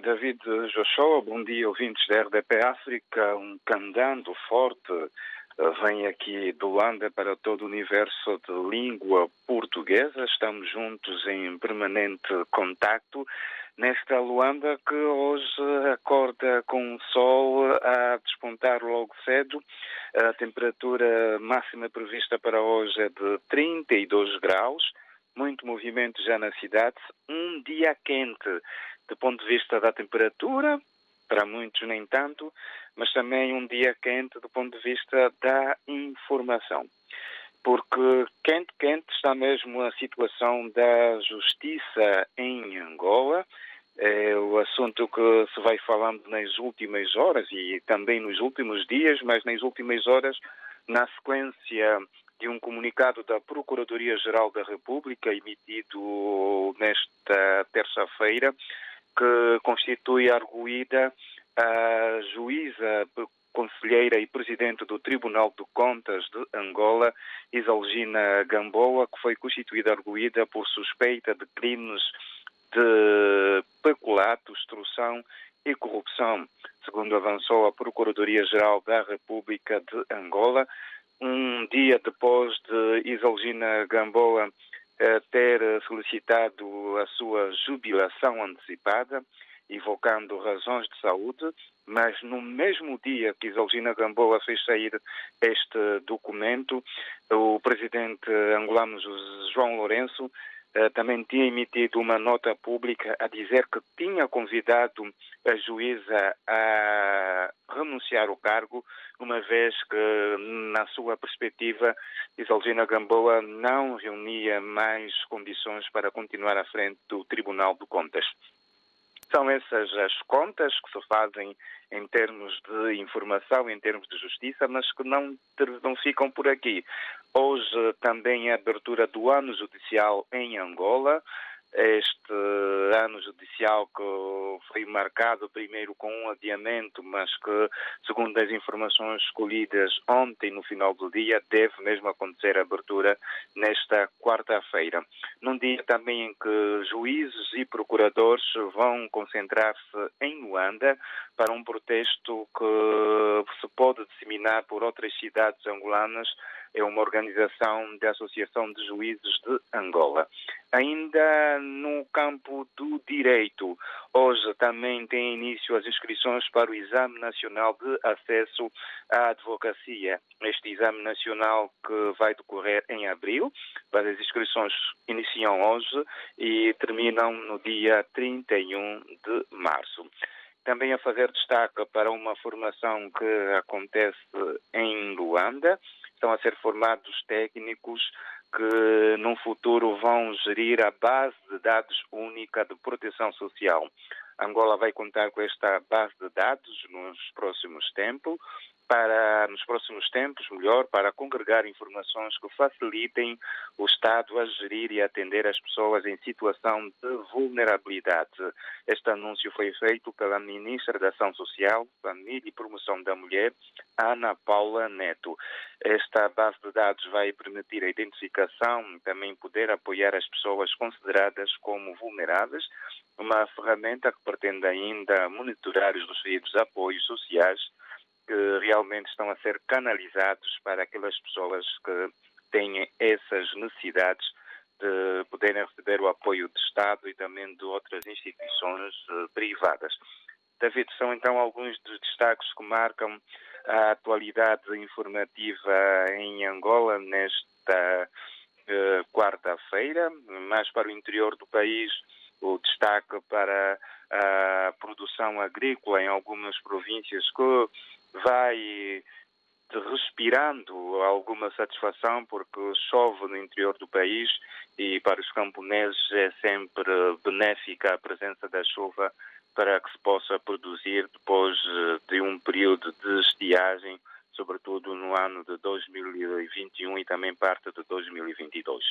David Joshua. Bom dia, ouvintes da RDP África. Um candando forte eh, vem aqui do Luanda para todo o universo de língua portuguesa. Estamos juntos em permanente contacto nesta Luanda que hoje acorda com o sol a despontar logo cedo. A temperatura máxima prevista para hoje é de 32 graus muito movimento já na cidade, um dia quente do ponto de vista da temperatura, para muitos nem tanto, mas também um dia quente do ponto de vista da informação. Porque quente, quente está mesmo a situação da justiça em Angola. É o assunto que se vai falando nas últimas horas e também nos últimos dias, mas nas últimas horas, na sequência de um comunicado da Procuradoria-Geral da República emitido nesta terça-feira, que constitui arguída a juíza conselheira e presidente do Tribunal de Contas de Angola, Isalgina Gamboa, que foi constituída arguída por suspeita de crimes de peculato, extorsão e corrupção, segundo avançou a Procuradoria-Geral da República de Angola, um dia depois de Isalgina Gamboa ter solicitado a sua jubilação antecipada, invocando razões de saúde, mas no mesmo dia que Isalgina Gamboa fez sair este documento, o presidente angolano João Lourenço eh, também tinha emitido uma nota pública a dizer que tinha convidado a juíza a renunciar ao cargo, uma vez que, na sua perspectiva, Isalgina Gamboa não reunia mais condições para continuar à frente do Tribunal de Contas. São essas as contas que se fazem em termos de informação, em termos de justiça, mas que não, não ficam por aqui. Hoje também a abertura do ano judicial em Angola este que foi marcado primeiro com um adiamento, mas que, segundo as informações escolhidas ontem, no final do dia, deve mesmo acontecer a abertura nesta quarta-feira. Num dia também em que juízes e procuradores vão concentrar-se em Luanda para um protesto que se pode disseminar por outras cidades angolanas é uma organização da Associação de Juízes de Angola. Ainda no campo do direito, hoje também tem início as inscrições para o Exame Nacional de Acesso à Advocacia. Este Exame Nacional que vai decorrer em abril, mas as inscrições iniciam hoje e terminam no dia 31 de março. Também a fazer destaque para uma formação que acontece em Luanda, estão a ser formados técnicos que num futuro vão gerir a base de dados única de proteção social. Angola vai contar com esta base de dados nos próximos tempos, para, nos próximos tempos, melhor, para congregar informações que facilitem o Estado a gerir e atender as pessoas em situação de vulnerabilidade. Este anúncio foi feito pela Ministra da Ação Social, Família e Promoção da Mulher, Ana Paula Neto. Esta base de dados vai permitir a identificação e também poder apoiar as pessoas consideradas como vulneráveis, uma ferramenta que pretende ainda monitorar os referidos apoios sociais que realmente estão a ser canalizados para aquelas pessoas que têm essas necessidades de poderem receber o apoio do Estado e também de outras instituições uh, privadas. David, são então alguns dos destaques que marcam a atualidade informativa em Angola nesta uh, quarta-feira, mais para o interior do país, o destaque para a produção agrícola em algumas províncias que vai respirando alguma satisfação porque chove no interior do país e para os camponeses é sempre benéfica a presença da chuva para que se possa produzir depois de um período de estiagem, sobretudo no ano de 2021 e também parte de 2022.